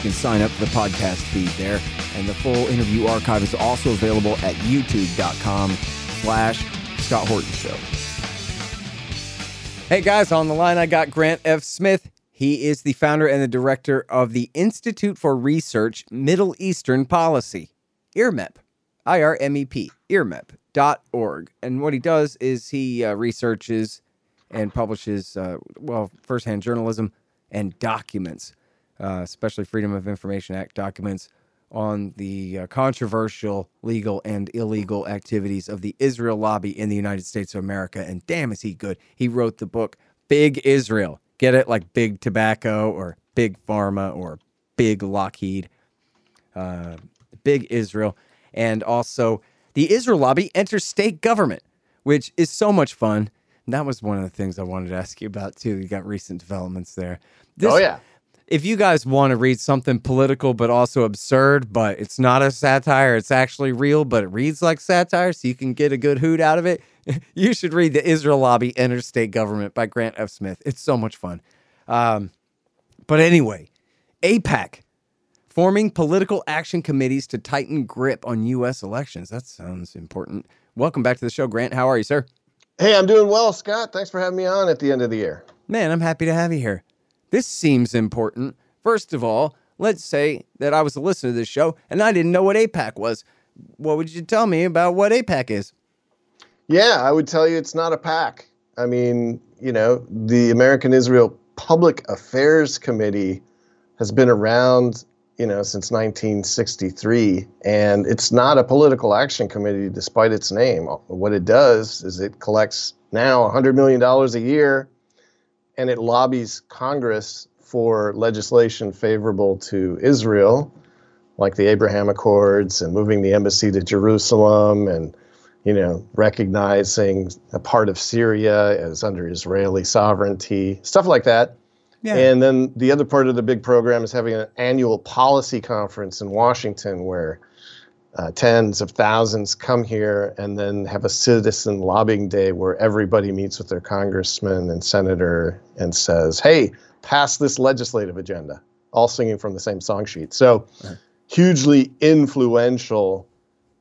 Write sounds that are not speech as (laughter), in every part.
You can sign up for the podcast feed there, and the full interview archive is also available at youtube.com slash Scott Horton Show. Hey guys, on the line I got Grant F. Smith. He is the founder and the director of the Institute for Research Middle Eastern Policy, IRMEP, I-R-M-E-P, IRMEP.org. And what he does is he uh, researches and publishes, uh, well, firsthand journalism and documents, uh, especially Freedom of Information Act documents on the uh, controversial legal and illegal activities of the Israel lobby in the United States of America. And damn, is he good! He wrote the book Big Israel. Get it like Big Tobacco or Big Pharma or Big Lockheed. Uh, Big Israel. And also the Israel lobby enters state government, which is so much fun. And that was one of the things I wanted to ask you about too. You got recent developments there. This, oh yeah if you guys want to read something political but also absurd, but it's not a satire, it's actually real, but it reads like satire, so you can get a good hoot out of it, (laughs) you should read The Israel Lobby Enters State Government by Grant F. Smith. It's so much fun. Um, but anyway, AIPAC, forming political action committees to tighten grip on U.S. elections. That sounds important. Welcome back to the show, Grant. How are you, sir? Hey, I'm doing well, Scott. Thanks for having me on at the end of the year. Man, I'm happy to have you here. This seems important. First of all, let's say that I was a listener to this show and I didn't know what AIPAC was. What would you tell me about what AIPAC is? Yeah, I would tell you it's not a PAC. I mean, you know, the American Israel Public Affairs Committee has been around, you know, since 1963, and it's not a political action committee despite its name. What it does is it collects now $100 million a year and it lobbies Congress for legislation favorable to Israel, like the Abraham Accords and moving the embassy to Jerusalem and you know, recognizing a part of Syria as under Israeli sovereignty, stuff like that. Yeah. And then the other part of the big program is having an annual policy conference in Washington where uh, tens of thousands come here and then have a citizen lobbying day where everybody meets with their congressman and senator and says, hey, pass this legislative agenda, all singing from the same song sheet. So, hugely influential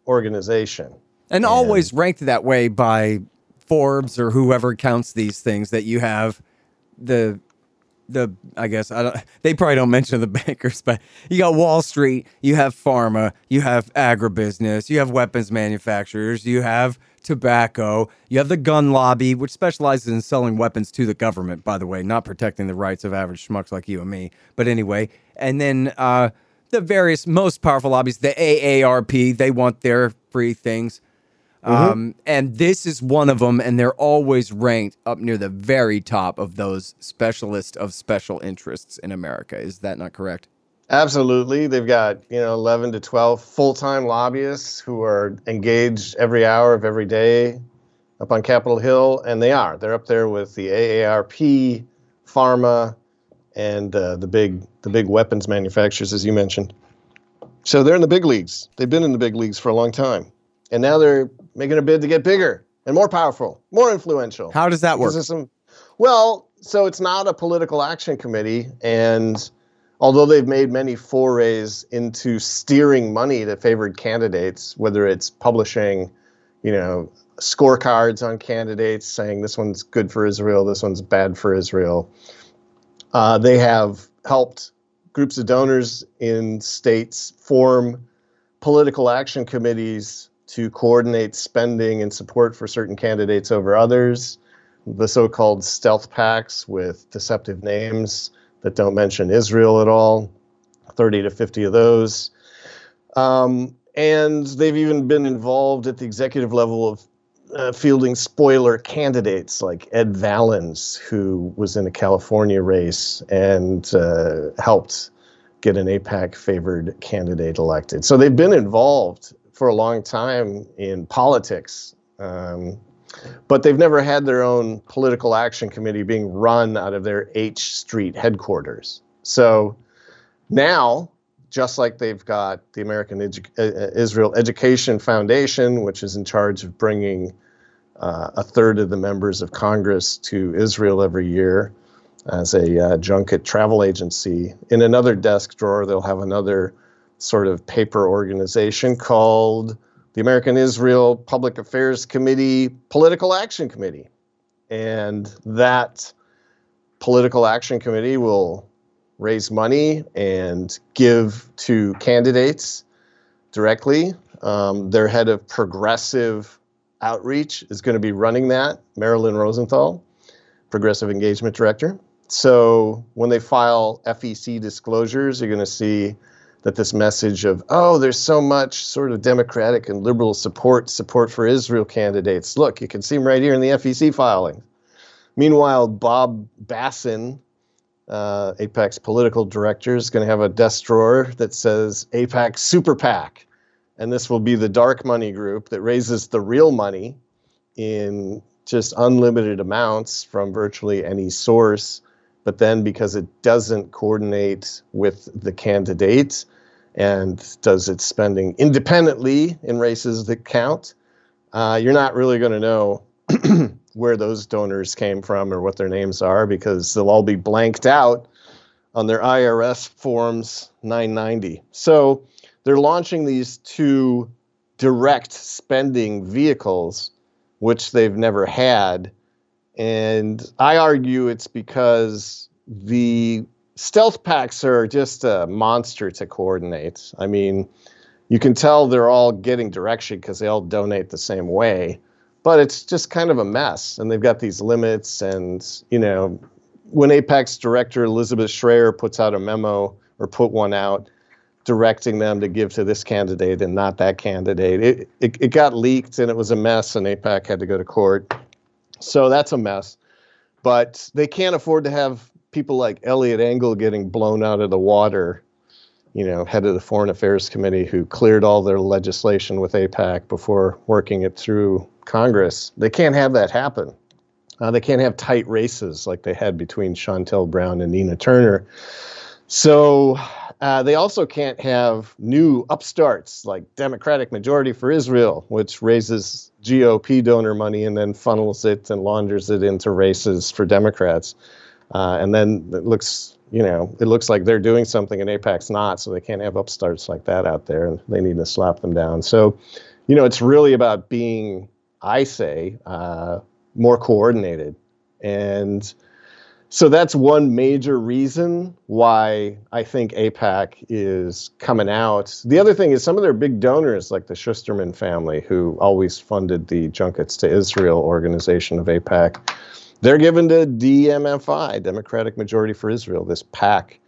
organization. And, and always ranked that way by Forbes or whoever counts these things that you have the the I guess I don't they probably don't mention the (laughs) bankers, but you got Wall Street, you have pharma, you have agribusiness, you have weapons manufacturers, you have tobacco, you have the gun lobby, which specializes in selling weapons to the government, by the way, not protecting the rights of average schmucks like you and me. But anyway, and then uh, the various most powerful lobbies, the AARP, they want their free things. Mm-hmm. Um, and this is one of them, and they're always ranked up near the very top of those specialists of special interests in America. Is that not correct? Absolutely. They've got, you know, 11 to 12 full-time lobbyists who are engaged every hour of every day up on Capitol Hill, and they are. They're up there with the AARP, Pharma, and uh, the big the big weapons manufacturers, as you mentioned. So they're in the big leagues. They've been in the big leagues for a long time, and now they're making a bid to get bigger and more powerful, more influential. How does that work? Some, well, so it's not a political action committee, and although they've made many forays into steering money to favored candidates, whether it's publishing, you know, scorecards on candidates saying this one's good for Israel, this one's bad for Israel, uh, they have helped groups of donors in states form political action committees to coordinate spending and support for certain candidates over others, the so called stealth PACs with deceptive names that don't mention Israel at all, 30 to 50 of those. Um, and they've even been involved at the executive level of uh, fielding spoiler candidates like Ed Valens, who was in a California race and uh, helped get an AIPAC favored candidate elected. So they've been involved for a long time in politics. Um, but they've never had their own political action committee being run out of their H Street headquarters. So now, just like they've got the American Edu- uh, uh, Israel Education Foundation, which is in charge of bringing uh, a third of the members of Congress to Israel every year as a uh, junket travel agency. In another desk drawer, they'll have another sort of paper organization called the American Israel Public Affairs Committee Political Action Committee. And that political action committee will raise money and give to candidates directly. Um, their head of progressive outreach is going to be running that, Marilyn Rosenthal, progressive engagement director. So when they file FEC disclosures, you're going to see that this message of oh there's so much sort of democratic and liberal support support for israel candidates. Look you can see them right here in the fec filing. Meanwhile bob bassin uh, AIPAC's political director is going to have a desk drawer that says AIPAC Super PAC. And this will be the dark money group that raises the real money in just unlimited amounts from virtually any source but then because it doesn't coordinate with the candidate and does its spending independently in races that count, uh, you're not really going to know (clears throat) where those donors came from or what their names are because they'll all be blanked out on their IRS forms 990. So they're launching these two direct spending vehicles, which they've never had and I argue it's because the stealth packs are just a monster to coordinate. I mean, you can tell they're all getting direction because they all donate the same way, but it's just kind of a mess. And they've got these limits. And, you know, when AIPAC's director Elizabeth Schrayer puts out a memo or put one out directing them to give to this candidate and not that candidate, it, it, it got leaked and it was a mess, and AIPAC had to go to court. So that's a mess. But they can't afford to have people like Eliot Engel getting blown out of the water, you know, head of the Foreign Affairs Committee who cleared all their legislation with AIPAC before working it through Congress. They can't have that happen. Uh, they can't have tight races like they had between Shontel Brown and Nina Turner. So uh, they also can't have new upstarts like Democratic Majority for Israel, which raises GOP donor money and then funnels it and launders it into races for Democrats. Uh, and then it looks, you know, it looks like they're doing something and AIPAC's not, so they can't have upstarts like that out there, and they need to slap them down. So, you know, it's really about being, I say, uh, more coordinated and so that's one major reason why I think AIPAC is coming out. The other thing is some of their big donors, like the Schusterman family, who always funded the Junkets to Israel organization of AIPAC, they're given to DMFI, Democratic Majority for Israel, this PAC.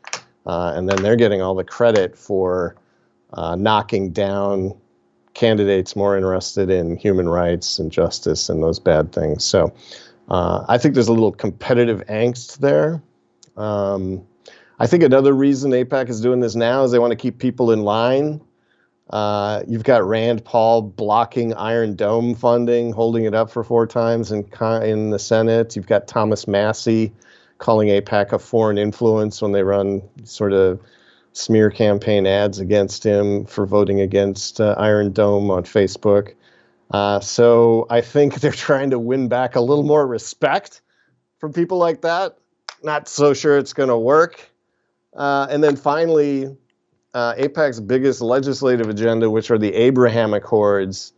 Uh, and then they're getting all the credit for uh, knocking down candidates more interested in human rights and justice and those bad things. So uh, I think there's a little competitive angst there. Um, I think another reason AIPAC is doing this now is they want to keep people in line. Uh, you've got Rand Paul blocking Iron Dome funding, holding it up for four times in, in the Senate. You've got Thomas Massie calling AIPAC a foreign influence when they run sort of smear campaign ads against him for voting against uh, Iron Dome on Facebook. Uh, so I think (laughs) they're trying to win back a little more respect from people like that. Not so sure it's going to work. Uh, and then finally, uh, AIPAC's biggest legislative agenda, which are the Abraham Accords,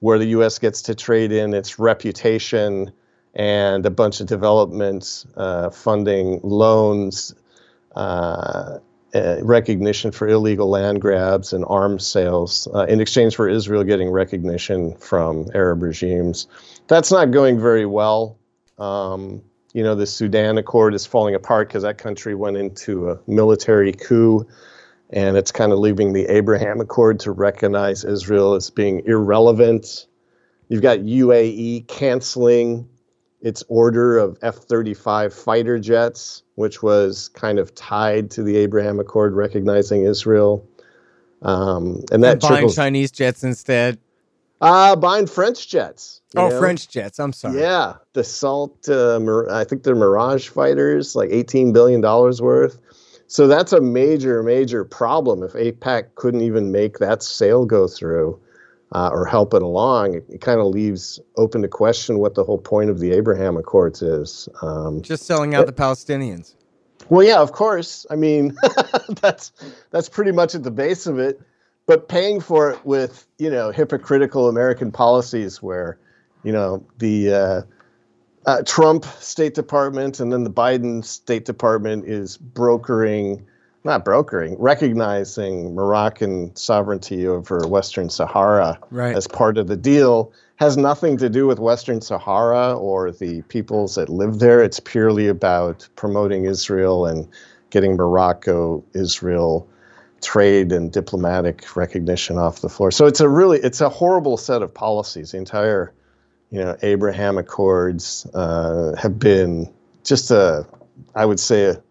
where the U.S. gets to trade in its reputation and a bunch of development uh, funding loans uh, uh, recognition for illegal land grabs and arms sales uh, in exchange for Israel getting recognition from Arab regimes. That's not going very well. Um, you know, the Sudan Accord is falling apart because that country went into a military coup, and it's kind of leaving the Abraham Accord to recognize Israel as being irrelevant. You've got UAE canceling its order of F 35 fighter jets, which was kind of tied to the Abraham Accord recognizing Israel. Um, and that and buying trickles. Chinese jets instead. Uh, buying French jets. Oh, know? French jets. I'm sorry. Yeah, Dassault. Uh, Mir- I think they're Mirage fighters, like eighteen billion dollars worth. So that's a major, major problem. If AIPAC couldn't even make that sale go through uh, or help it along, it, it kind of leaves open to question what the whole point of the Abraham Accords is. Um, Just selling out the Palestinians. well, yeah, of course. I mean, (laughs) that's that's pretty much at the base of it. But paying for it with you know hypocritical American policies, where you know the uh, uh, Trump State Department and then the Biden State Department is brokering, not brokering, recognizing Moroccan sovereignty over Western Sahara Right. as part of the deal has nothing to do with Western Sahara or the peoples that live there. It's purely about promoting Israel and getting Morocco, Israel trade and diplomatic recognition off the floor. So it's a really it's a horrible set of policies. The entire you know Abraham Accords uh, have been just a I would say a,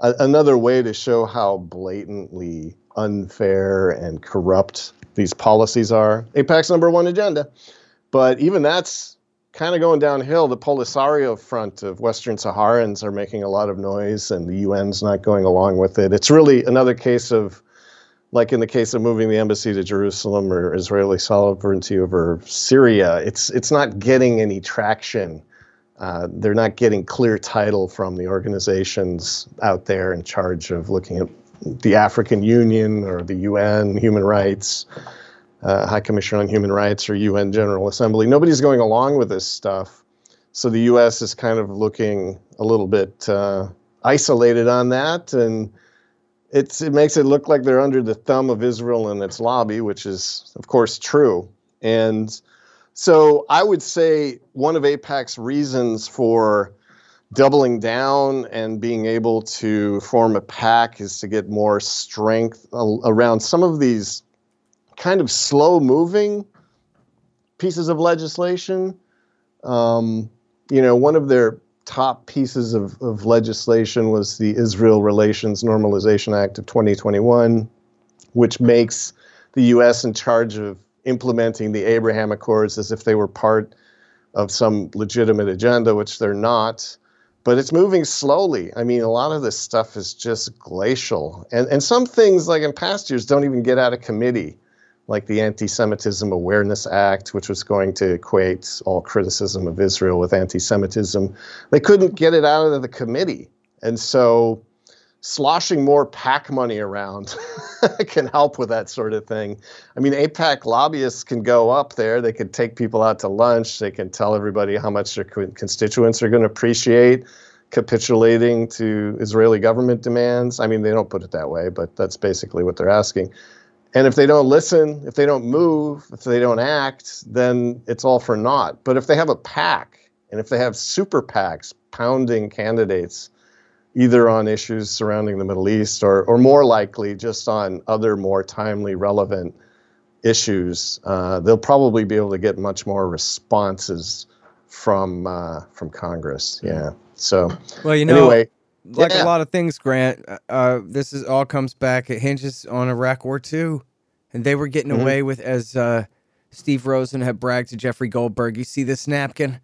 a, another way to show how blatantly unfair and corrupt these policies are. AIPAC's number one agenda. But even that's kind of going downhill. The Polisario front of Western Saharans are making a lot of noise, and the UN's not going along with it. It's really another case of, like in the case of moving the embassy to Jerusalem or Israeli sovereignty over Syria, it's it's not getting any traction. Uh, they're not getting clear title from the organizations out there in charge of looking at the African Union or the UN, human rights uh, High Commissioner on Human Rights or UN General Assembly. Nobody's going along with this stuff. So the U.S. is kind of looking a little bit uh, isolated on that, and it's it makes it look like they're under the thumb of Israel and its lobby, which is of course true. And so I would say one of AIPAC's reasons for doubling down and being able to form a pack is to get more strength around some of these kind of slow moving pieces of legislation. Um, you know, one of their top pieces of, of legislation was the Israel Relations Normalization Act of 2021, which makes the U.S. in charge of implementing the Abraham Accords as if they were part of some legitimate agenda, which they're not. But it's moving slowly. I mean, a lot of this stuff is just glacial. And, and some things, like in past years, don't even get out of committee like the Anti Semitism Awareness Act, which was going to equate all criticism of Israel with anti Semitism. They couldn't get it out of the committee. And so sloshing more PAC money around (laughs) can help with that sort of thing. I mean, AIPAC lobbyists can go up there, they can take people out to lunch, they can tell everybody how much their constituents are going to appreciate capitulating to Israeli government demands. I mean, they don't put it that way, but that's basically what they're asking. And if they don't listen, if they don't move, if they don't act, then it's all for naught. But if they have a pack, and if they have super PACs pounding candidates, either on issues surrounding the Middle East or, or more likely just on other more timely, relevant issues, uh, they'll probably be able to get much more responses from uh, from Congress. Yeah. So Well, you know, anyway, like yeah. a lot of things, Grant, uh, this is all comes back. It hinges on Iraq War II, and they were getting Mhm. away with as uh, Steve Rosen had bragged to Jeffrey Goldberg. You see this napkin?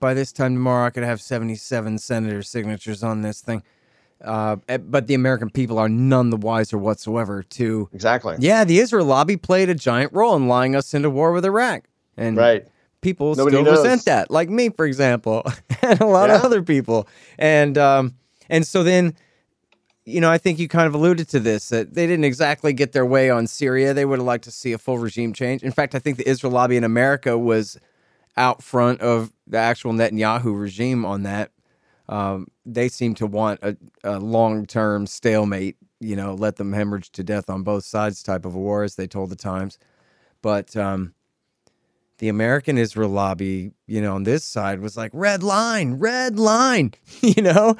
By this time tomorrow, I could have seventy-seven senator signatures on this thing. Uh, eh, but the American people are none the wiser whatsoever. To exactly. yeah, the Israel lobby played a giant role in lying us into war with Iraq, and Right. people Nobody still knows. resent that, like me, for example, (laughs) and a lot of other people. And um, and so then, you know, I think you kind of alluded to this that they didn't exactly get their way on Syria. They would have liked to see a full regime change. In fact, I think the Israel lobby in America was out front of the actual Netanyahu regime on that. Um, they seem to want a, a long term stalemate, you know, let them hemorrhage to death on both sides type of war, as they told the Times. But um, the American Israel lobby, you know, on this side was like red line, red line, (laughs) you know,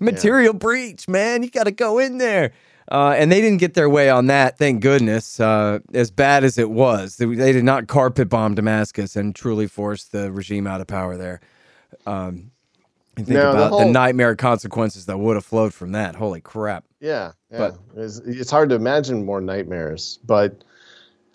material breach, man. You got to go in there. Uh, and they didn't get their way on that, thank goodness. Uh, as bad as it was, they, they did not carpet bomb Damascus and truly force the regime out of power there. Um, and think No, the about the, whole- nightmare consequences that would have flowed from that. Holy crap! Yeah, yeah. But- it's, it's hard to imagine more nightmares, but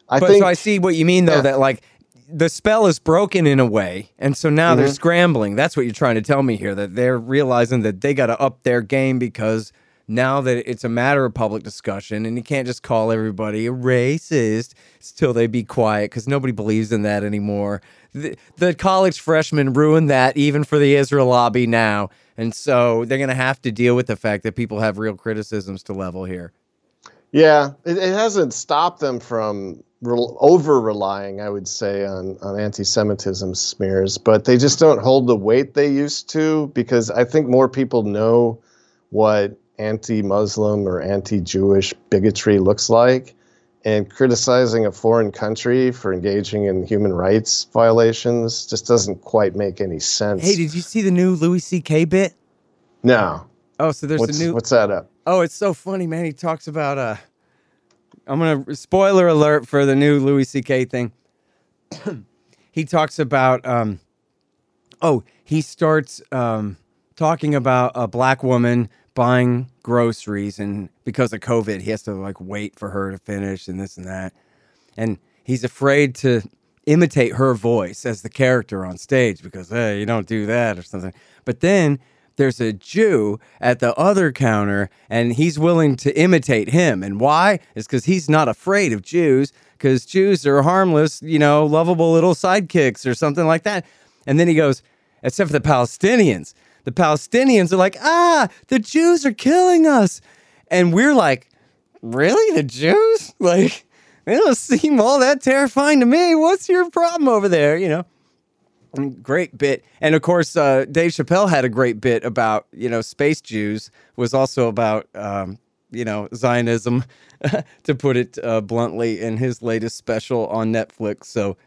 I but think so I see what you mean though Yeah. that like the spell is broken in a way, and so now they're Mhm. scrambling. That's what you're trying to tell me here that they're realizing that they got to up their game because now that it's a matter of public discussion, and you can't just call everybody a racist till they be quiet because nobody believes in that anymore. The, the college freshmen ruined that even for the Israel lobby now, and so they're gonna have to deal with the fact that people have real criticisms to level here. Yeah, it, it hasn't stopped them from rel over relying, I would say, on, on anti Semitism smears, but they just don't hold the weight they used to because I think more people know what anti Muslim or anti Jewish bigotry looks like. And criticizing a foreign country for engaging in human rights violations just doesn't quite make any sense. Hey, did you see the new Louis C.K. bit? no. Oh, so there's What's, a new. what's that up? Oh, it's so funny, man. He talks about uh I'm gonna spoiler alert for the new Louis C.K. thing. (clears throat) he talks about um oh, he starts um talking about a black woman buying groceries and because of COVID he has to like wait for her to finish and this and that. And he's afraid to imitate her voice as the character on stage because hey, you don't do that or something. But then there's a Jew at the other counter and he's willing to imitate him. And why? Is because he's not afraid of Jews because Jews are harmless, you know, lovable little sidekicks or something like that. And then he goes, except for the Palestinians. The Palestinians are like, ah, the Jews are killing us. And we're like, really? The Jews? (laughs) Like, they don't seem all that terrifying to me. What's your problem over there? You know? Great bit. And of course, uh, Dave Chappelle had a great bit about, you know, space Jews, was also about, um, you know, Zionism, (laughs) to put it uh, bluntly, in his latest special on Netflix. So,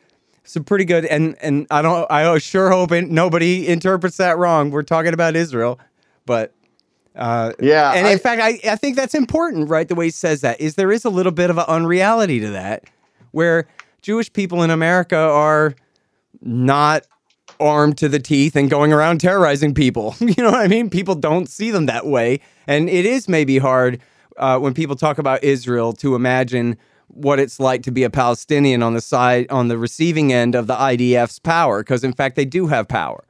so pretty good. And and I don't, I sure hope it, nobody interprets that wrong. We're talking about Israel, but uh, Yeah. and I- in fact, I, I think that's important, right? The way he says that is there is a little bit of an unreality to that, where Jewish people in America are not armed to the teeth and going around terrorizing people. (laughs) You know what I mean? People don't see them that way, and it is maybe hard uh, when people talk about Israel to imagine what it's like to be a Palestinian on the side on the receiving end of the IDF's power, because in fact they do have power.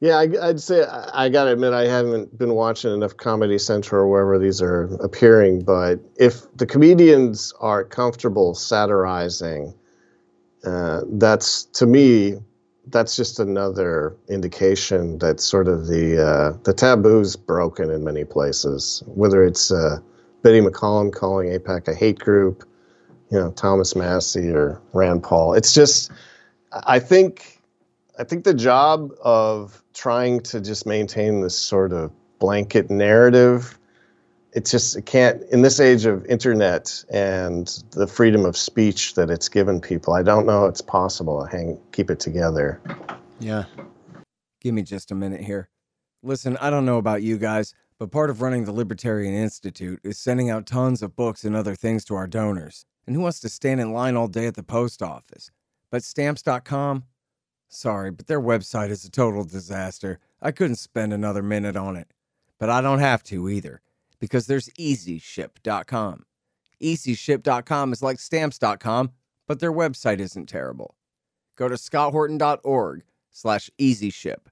Yeah, I, I'd say I, I got to admit I haven't been watching enough Comedy Central or wherever these are appearing. But if the comedians are comfortable satirizing, uh, that's to me, that's just another indication that sort of the uh, the taboo's broken in many places. Whether it's uh, Betty McCollum calling AIPAC a hate group, you know Thomas Massie or Rand Paul. It's just, I think. I think the job of trying to just maintain this sort of blanket narrative, it's just it can't in this age of internet and the freedom of speech that it's given people. I don't know it's possible to hang keep it together. Yeah. Give me just a minute here. Listen, I don't know about you guys, but part of running the Libertarian Institute is sending out tons of books and other things to our donors. And who wants to stand in line all day at the post office? But stamps.com? Sorry, but their website is a total disaster. I couldn't spend another minute on it. But I don't have to either, because there's easyship.com. Easyship.com is like stamps.com, but their website isn't terrible. Go to scotthorton.org slash easyship.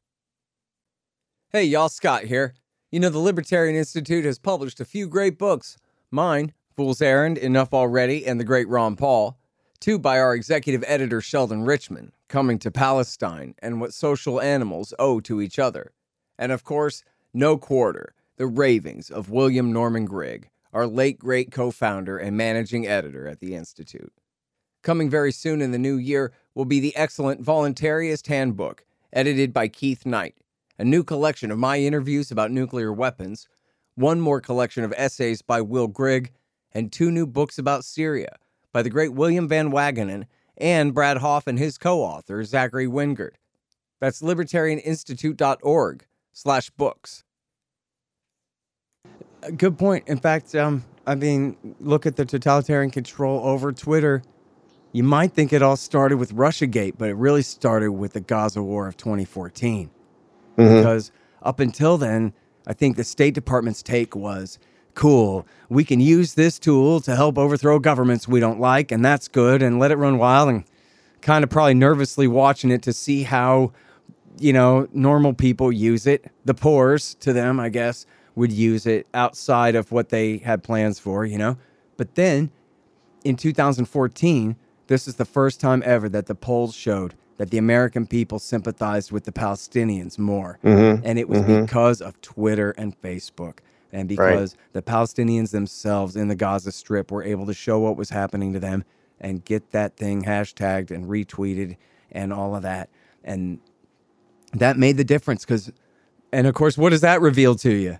Hey, y'all, Scott here. You know, the Libertarian Institute has published a few great books. Mine, Fool's Errand, Enough Already, and The Great Ron Paul. Two by our executive editor, Sheldon Richman, Coming to Palestine and What Social Animals Owe to Each Other. And of course, No Quarter, The Ravings of William Norman Grigg, our late great co founder and managing editor at the Institute. Coming very soon in the new year will be the excellent Voluntarist Handbook, edited by Keith Knight, a new collection of my interviews about nuclear weapons, one more collection of essays by Will Grigg, and two new books about Syria by the great William Van Wagenen and Brad Hoff and his co-author Zachary Wingert. That's libertarianinstitute.org slash books. Good point. In fact, um, I mean, look at the totalitarian control over Twitter. You might think it all started with Russiagate, but it really started with the Gaza War of 2014 Mhm. because up until then, I think the State Department's take was cool. We can use this tool to help overthrow governments we don't like, and that's good, and let it run wild and kind of probably nervously watching it to see how, you know, normal people use it. The poors to them, I guess, would use it outside of what they had plans for, you know? But then in 2014, this is the first time ever that the polls showed that the American people sympathized with the Palestinians more. Mm-hmm. And it was Mhm. because of Twitter and Facebook. And because the Palestinians themselves in the Gaza Strip were able to show what was happening to them and get that thing hashtagged and retweeted and all of that. And that made the difference because, and of course, what does that reveal to you?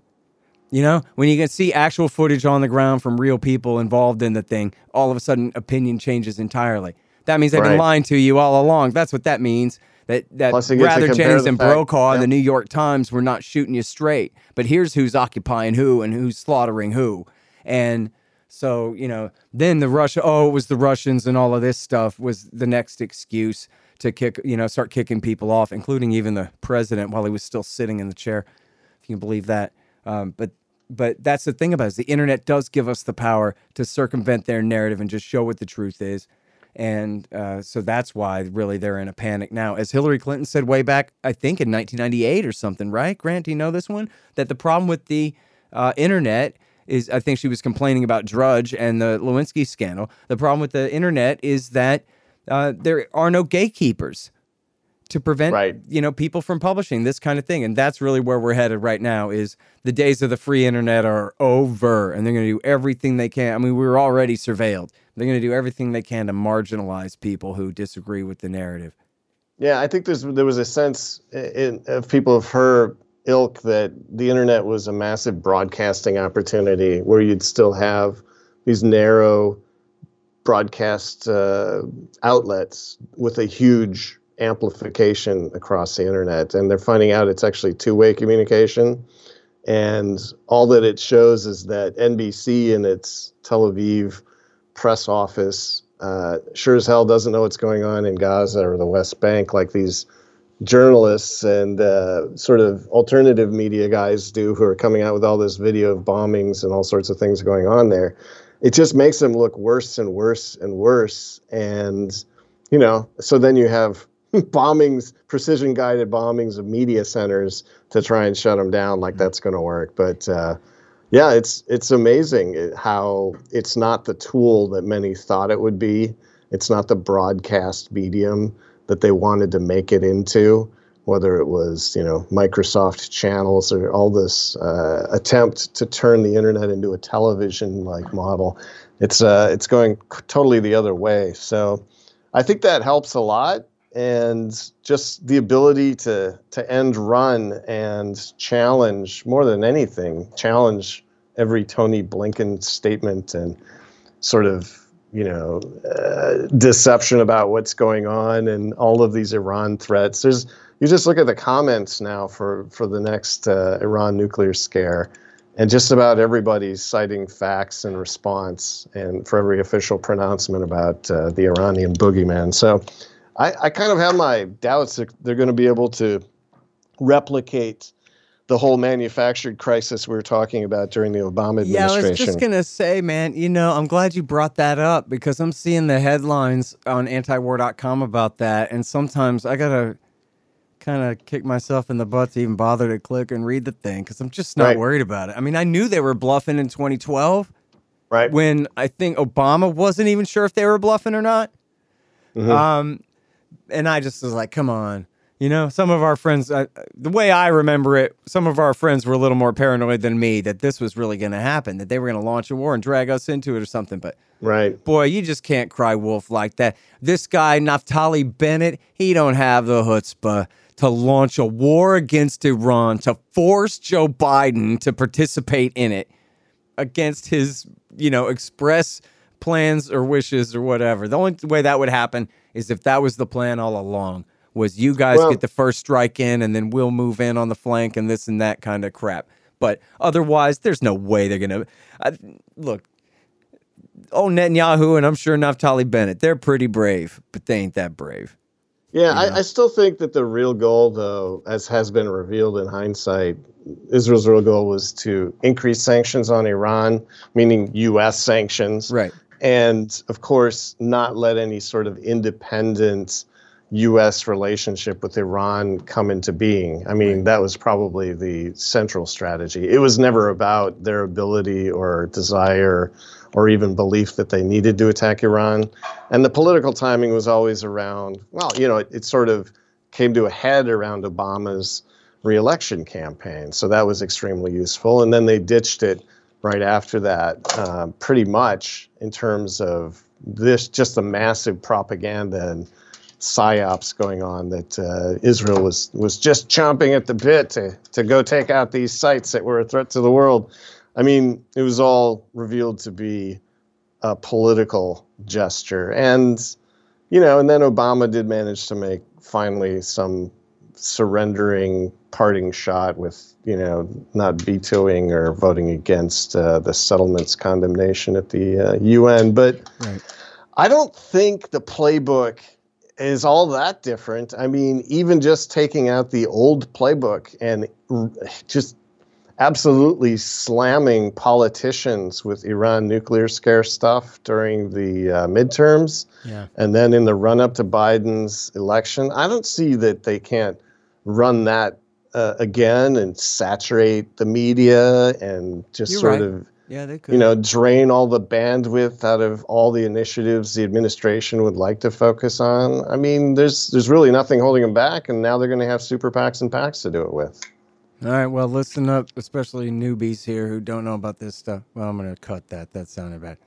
You know, when you can see actual footage on the ground from real people involved in the thing, all of a sudden opinion changes entirely. That means they've been lying to you all along. That's what that means. That that Plus you get to Rather Jennings and Brokaw and the New York Times were not shooting you straight. But here's who's occupying who and who's slaughtering who. And so, you know, then the Russia, oh, it was the Russians and all of this stuff was the next excuse to kick, you know, start kicking people off, including even the president while he was still sitting in the chair, if you can believe that. Um, but but that's the thing about it is the internet does give us the power to circumvent their narrative and just show what the truth is. And uh, so that's why really they're in a panic now. As Hillary Clinton said way back, I think in 1998 or something, right? Grant, do you know this one? That the problem with the uh, internet is, I think she was complaining about Drudge and the Lewinsky scandal. The problem with the internet is that uh, there are no gatekeepers to prevent Right. you know people from publishing this kind of thing. And that's really where we're headed right now is the days of the free internet are over and they're going to do everything they can. I mean we were already surveilled. They're going to do everything they can to marginalize people who disagree with the narrative. Yeah, I think there's there was a sense in, of people of her ilk that the internet was a massive broadcasting opportunity where you'd still have these narrow broadcast uh, outlets with a huge amplification across the internet, and they're finding out it's actually two-way communication. And all that it shows is that NBC and its Tel Aviv press office uh, sure as hell doesn't know what's going on in Gaza or the West Bank like these journalists and uh, sort of alternative media guys do who are coming out with all this video of bombings and all sorts of things going on there. It just makes them look worse and worse and worse. And, you know, so then you have (laughs) bombings, precision guided bombings of media centers to try and shut them down like that's going to work. But, uh, yeah, it's it's amazing how it's not the tool that many thought it would be. It's not the broadcast medium that they wanted to make it into. Whether it was you know Microsoft channels or all this uh, attempt to turn the internet into a television-like model, it's uh, it's going totally the other way. So I think that helps a lot, and just the ability to to end run and challenge more than anything, challenge every Tony Blinken statement and sort of you know uh, deception about what's going on and all of these Iran threats. There's you just look at the comments now for for the next uh, Iran nuclear scare. And just about everybody's citing facts in response, and for every official pronouncement about uh, the Iranian boogeyman. So, I, I kind of have my doubts that they're going to be able to replicate the whole manufactured crisis we were talking about during the Obama administration. yeah i was just going to say man you know i'm glad you brought that up because i'm seeing the headlines on antiwar.com about that and sometimes i gotta kind of kick myself in the butt to even bother to click and read the thing because i'm just not Right. worried about it i mean i knew they were bluffing in 2012 right? when I think Obama wasn't even sure if they were bluffing or not. Mhm. Um, and I just was like, come on. You know, some of our friends, uh, the way I remember it, some of our friends were a little more paranoid than me that this was really going to happen, that they were going to launch a war and drag us into it or something. But right. boy, you just can't cry wolf like that. This guy, Naftali Bennett, he don't have the chutzpah to launch a war against Iran, to force Joe Biden to participate in it against his, you know, express plans or wishes or whatever. The only way that would happen is if that was the plan all along. Was you guys Well- get the first strike in and then we'll move in on the flank and this and that kind of crap. But otherwise, there's no way they're gonna I, look. Oh, Netanyahu and I'm sure Naftali Bennett, they're pretty brave, but they ain't that brave. Yeah, I, I, still think that the real goal, though, as has been revealed in hindsight, Israel's real goal was to increase sanctions on Iran, meaning U.S. sanctions. Right. And of course, not let any sort of independent U.S. relationship with Iran come into being. I mean, that was probably the central strategy. It was never about their ability or desire or even belief that they needed to attack Iran. And the political timing was always around, well, you know, it, it sort of came to a head around Obama's reelection campaign. So that was extremely useful. And then they ditched it right after that, uh, pretty much in terms of this just the massive propaganda and psyops going on that uh, Israel was was just chomping at the bit to to go take out these sites that were a threat to the world. I mean, it was all revealed to be a political gesture, and you know, and then Obama did manage to make finally some surrendering parting shot with you know not vetoing or voting against uh, the settlement's condemnation at the uh, UN, but. Right. I don't think the playbook is all that different. I mean, even just taking out the old playbook and just absolutely slamming politicians with Iran nuclear scare stuff during the uh, midterms, yeah. and then in the run up to Biden's election, I don't see that they can't run that uh, again and saturate the media and just You're sort right. of yeah, they could. You know, drain all the bandwidth out of all the initiatives the administration would like to focus on. I mean, there's there's really nothing holding them back, and now they're going to have super PACs and PACs to do it with. All right, well, listen up, especially newbies here who don't know about this stuff. Well, I'm going to cut that. That sounded bad.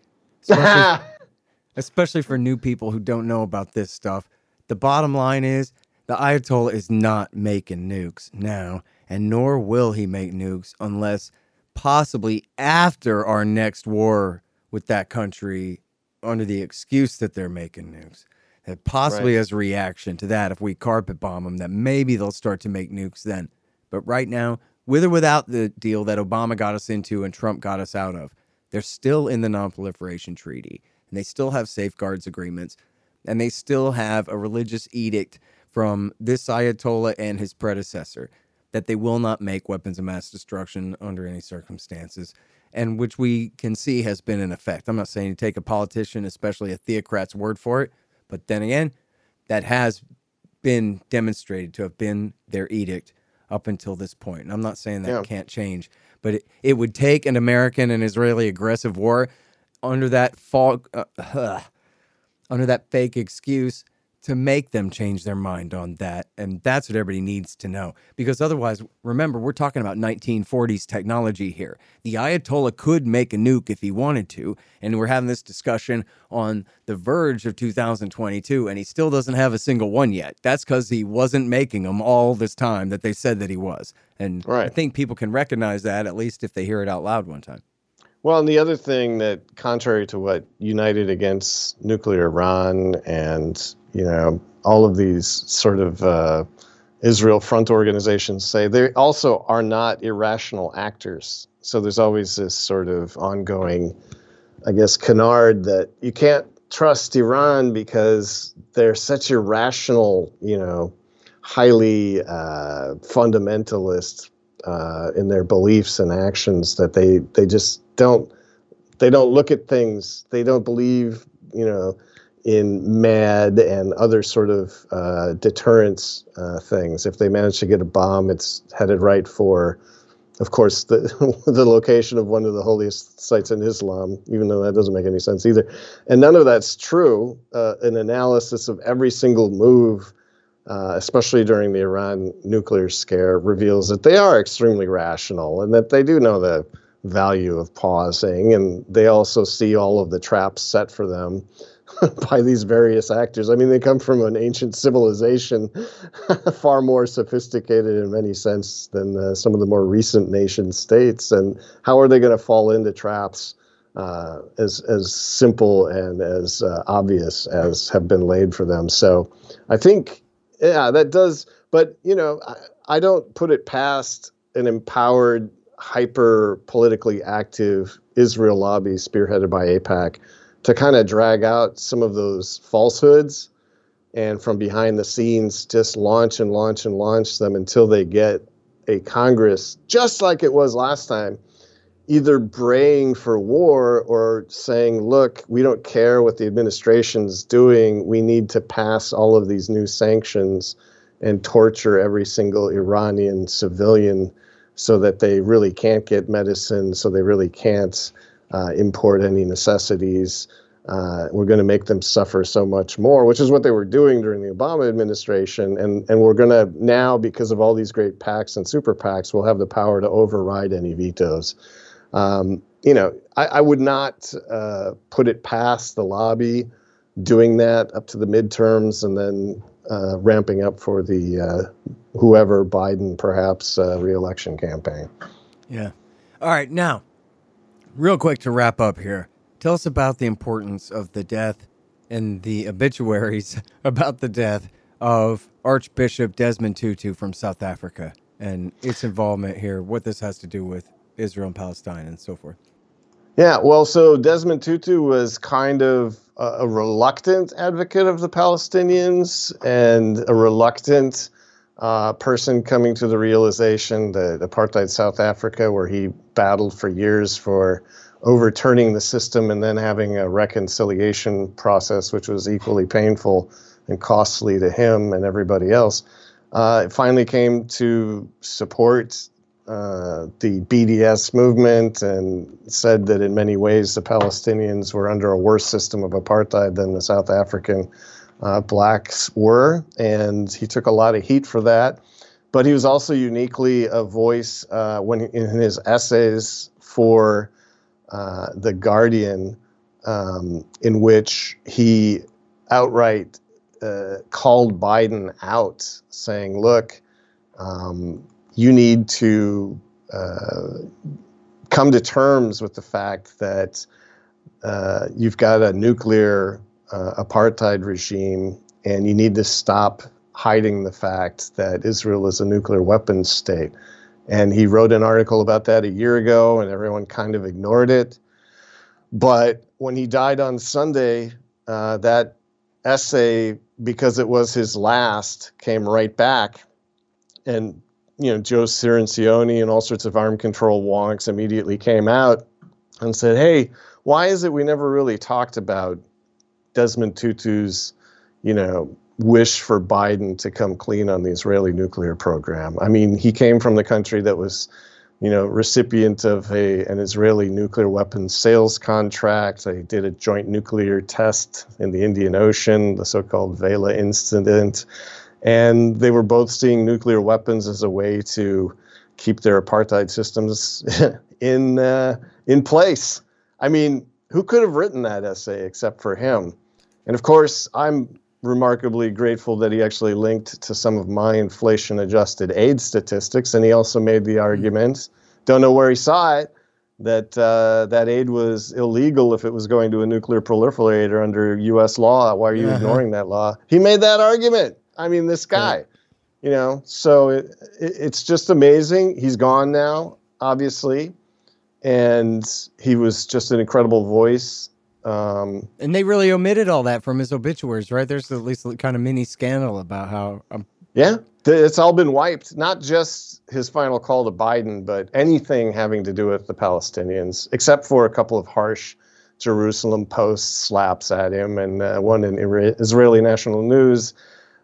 Especially, (laughs) especially for new people who don't know about this stuff. The bottom line is the Ayatollah is not making nukes now, and nor will he make nukes unless possibly after our next war with that country under the excuse that they're making nukes. That possibly right. as a reaction to that, if we carpet bomb them, that maybe they'll start to make nukes then. But right now, with or without the deal that Obama got us into and Trump got us out of, they're still in the Non-Proliferation Treaty, and they still have safeguards agreements, and they still have a religious edict from this Ayatollah and his predecessor that they will not make weapons of mass destruction under any circumstances, and which we can see has been in effect. I'm not saying you take a politician, especially a theocrat's word for it, but then again, that has been demonstrated to have been their edict up until this point. And I'm not saying that yeah. can't change, but it, it would take an American and Israeli aggressive war under that fog, uh, uh, (sighs) under that fake excuse to make them change their mind on that. And that's what everybody needs to know. Because otherwise, remember, we're talking about 1940s technology here. The Ayatollah could make a nuke if he wanted to. And we're having this discussion on the verge of 2022, and he still doesn't have a single one yet. That's because he wasn't making them all this time that they said that he was. And right. I think people can recognize that, at least if they hear it out loud one time. Well, and the other thing that, contrary to what United Against Nuclear Iran and you know all of these sort of uh, Israel front organizations say, they also are not irrational actors. So there's always this sort of ongoing, I guess, canard that you can't trust Iran because they're such irrational, you know, highly uh, fundamentalist uh, in their beliefs and actions that they they just don't they don't look at things they don't believe you know in MAD and other sort of uh, deterrence uh, things. If they manage to get a bomb, it's headed right for, of course, the (laughs) the location of one of the holiest sites in Islam. Even though that doesn't make any sense either, and none of that's true. Uh, an analysis of every single move uh, especially during the Iran nuclear scare, reveals that they are extremely rational and that they do know the value of pausing. And they also see all of the traps set for them (laughs) by these various actors. I mean, they come from an ancient civilization, (laughs) far more sophisticated in many sense than uh, some of the more recent nation states. And how are they going to fall into traps? Uh, as as simple and as uh, obvious as have been laid for them. So, I think yeah, that does. But you know, I, I don't put it past an empowered, hyper politically active Israel lobby spearheaded by AIPAC to kind of drag out some of those falsehoods and from behind the scenes just launch and launch and launch them until they get a Congress, just like it was last time, either braying for war or saying, look, we don't care what the administration's doing. We need to pass all of these new sanctions and torture every single Iranian civilian so that they really can't get medicine, so they really can't uh, import any necessities. Uh, we're going to make them suffer so much more, which is what they were doing during the Obama administration. And, and we're going to now, because of all these great PACs and super PACs, we'll have the power to override any vetoes. Um, you know, I, I would not uh, put it past the lobby doing that up to the midterms and then uh, ramping up for the uh, whoever Biden perhaps uh, reelection campaign. Yeah. All right. Now, real quick to wrap up here, tell us about the importance of the death and the obituaries (laughs) about the death of Archbishop Desmond Tutu from South Africa and its involvement here, what this has to do with Israel and Palestine and so forth. Yeah, well, so Desmond Tutu was kind of a, a reluctant advocate of the Palestinians and a reluctant uh, person coming to the realization that apartheid South Africa, where he battled for years for overturning the system and then having a reconciliation process, which was equally painful and costly to him and everybody else, uh, finally came to support uh, the BDS movement and said that in many ways the Palestinians were under a worse system of apartheid than the South African uh, blacks were. And he took a lot of heat for that. But he was also uniquely a voice uh, when in his essays for uh, The Guardian, um, in which he outright uh, called Biden out, saying, look, um, you need to uh, come to terms with the fact that uh, you've got a nuclear uh, apartheid regime and you need to stop hiding the fact that Israel is a nuclear weapons state. And he wrote an article about that a year ago, and everyone kind of ignored it. But when he died on Sunday, uh, that essay, because it was his last, came right back. And you know, Joe Cirincione and all sorts of arm control wonks immediately came out and said, "Hey, why is it we never really talked about Desmond Tutu's, you know, wish for Biden to come clean on the Israeli nuclear program? I mean, he came from the country that was, you know, recipient of a an Israeli nuclear weapons sales contract. They did a joint nuclear test in the Indian Ocean, the so-called Vela incident." and they were both seeing nuclear weapons as a way to keep their apartheid systems (laughs) in uh, in place. I mean, who could have written that essay except for him? And of course, I'm remarkably grateful that he actually linked to some of my inflation adjusted aid statistics, and he also made the argument. Don't know where he saw it. That uh, that aid was illegal if it was going to a nuclear proliferator under U.S. law. Why are you uh-huh. ignoring that law? He made that argument. I mean, this guy, yeah. you know, so it, it, it's just amazing. He's gone now, obviously, and he was just an incredible voice. Um, and they really omitted all that from his obituaries, right? There's at least a kind of mini scandal about how. Um, yeah, it's all been wiped. Not just his final call to Biden, but anything having to do with the Palestinians, except for a couple of harsh Jerusalem Post slaps at him, and uh, one in Israeli National News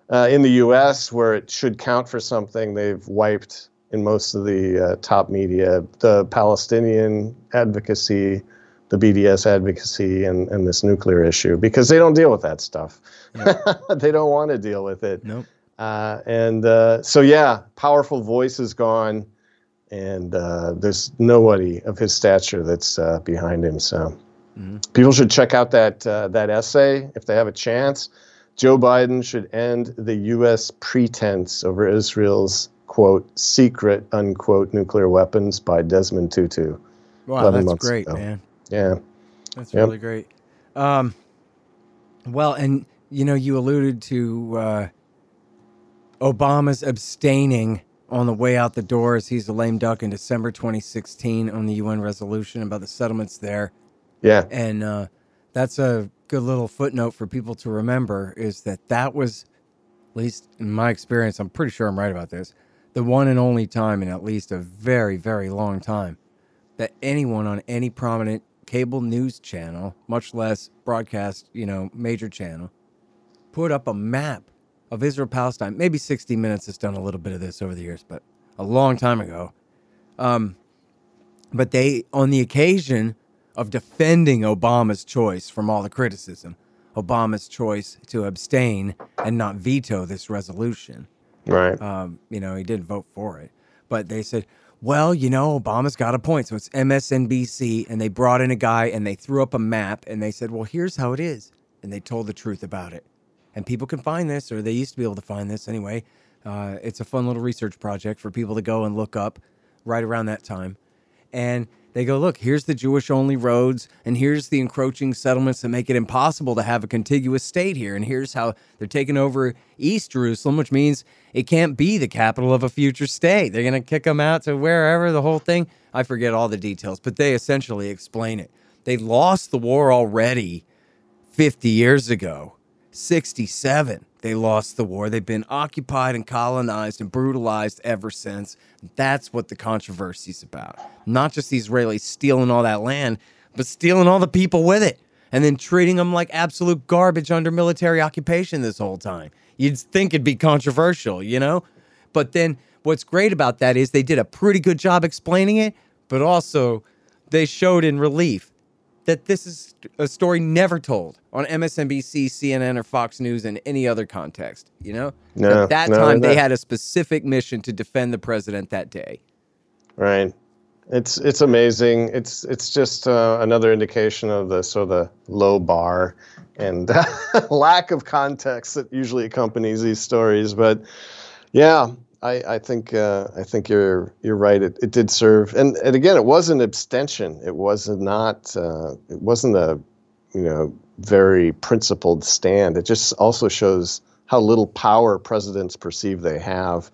uh, in the U.S., where it should count for something, they've wiped in most of the uh, top media the Palestinian advocacy, the BDS advocacy, and, and this nuclear issue because they don't deal with that stuff. (laughs) they don't want to deal with it. Nope. Uh, and uh, so, yeah, powerful voice is gone, and uh, there's nobody of his stature that's uh, behind him. So, mm-hmm. people should check out that that essay if they have a chance. Joe Biden should end the U.S. pretense over Israel's quote secret unquote nuclear weapons by Desmond Tutu. Wow, that's great, ago. man. Yeah, that's yep. really great. Um, well, and you know, you alluded to uh, Obama's abstaining on the way out the door as he's a lame duck in December 2016 on the UN resolution about the settlements there. Yeah, and uh, that's a good little footnote for people to remember is that that was, at least in my experience, I'm pretty sure I'm right about this, the one and only time in at least a very, very long time that anyone on any prominent cable news channel, much less broadcast, you know, major channel, put up a map of Israel Palestine. Maybe 60 Minutes has done a little bit of this over the years, but a long time ago. Um, but they, on the occasion of defending Obama's choice from all the criticism, Obama's choice to abstain and not veto this resolution. Right. Um, you know, he didn't vote for it, but they said, well, you know, Obama's got a point. So it's MSNBC, and they brought in a guy and they threw up a map and they said, well, here's how it is. And they told the truth about it. And people can find this, or they used to be able to find this anyway. Uh, it's a fun little research project for people to go and look up right around that time. And they go, look, here's the Jewish only roads, and here's the encroaching settlements that make it impossible to have a contiguous state here. And here's how they're taking over East Jerusalem, which means it can't be the capital of a future state. They're going to kick them out to wherever, the whole thing. I forget all the details, but they essentially explain it. They lost the war already 50 years ago, 67 they lost the war. They've been occupied and colonized and brutalized ever since. That's what the controversy's about. Not just the Israelis stealing all that land, but stealing all the people with it and then treating them like absolute garbage under military occupation this whole time. You'd think it'd be controversial, you know? But then what's great about that is they did a pretty good job explaining it, but also they showed in relief that this is a story never told on MSNBC, CNN, or Fox News in any other context. You know, no, at that no, time no. they had a specific mission to defend the president that day. Right. It's it's amazing. It's it's just uh, another indication of the sort of the low bar and (laughs) lack of context that usually accompanies these stories. But yeah, I, I think uh, I think you're you're right. It, it did serve, and, and again, it was an abstention. It was not. Uh, it wasn't a you know very principled stand. It just also shows how little power presidents perceive they have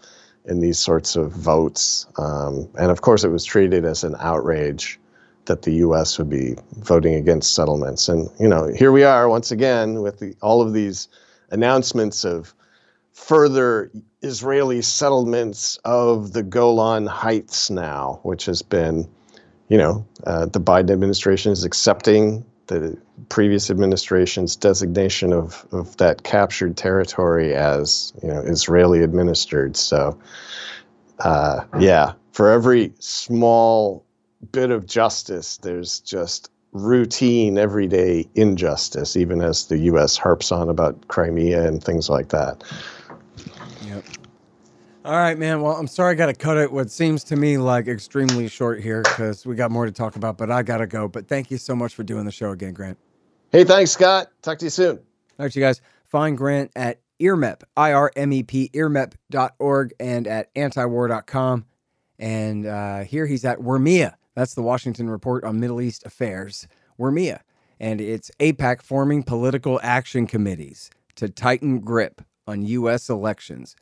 in these sorts of votes. Um, and of course, it was treated as an outrage that the U.S. would be voting against settlements. And you know, here we are once again with the, all of these announcements of further Israeli settlements of the Golan Heights now, which has been, you know, uh, the Biden administration is accepting the previous administration's designation of, of that captured territory as, you know, Israeli administered. So, uh, yeah, for every small bit of justice, there's just routine, everyday injustice, even as the U.S. harps on about Crimea and things like that. All right, man. Well, I'm sorry I got to cut it what seems to me like extremely short here because we got more to talk about, but I got to go. But thank you so much for doing the show again, Grant. Hey, thanks, Scott. Talk to you soon. All right, you guys. Find Grant at IRmep, I-R-M-E-P, IRmep.org and at antiwar.com. And uh, here he's at WRMEA. That's the Washington Report on Middle East Affairs. WRMEA. And it's AIPAC forming political action committees to tighten grip on U.S. elections.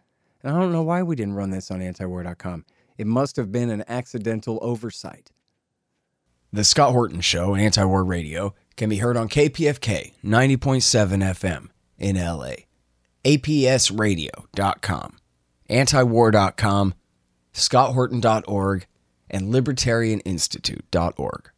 And I don't know why we didn't run this on antiwar.com. It must have been an accidental oversight. The Scott Horton Show, Antiwar Radio, can be heard on KPFK 90.7 FM in LA, APSradio.com, antiwar.com, scotthorton.org, and libertarianinstitute.org.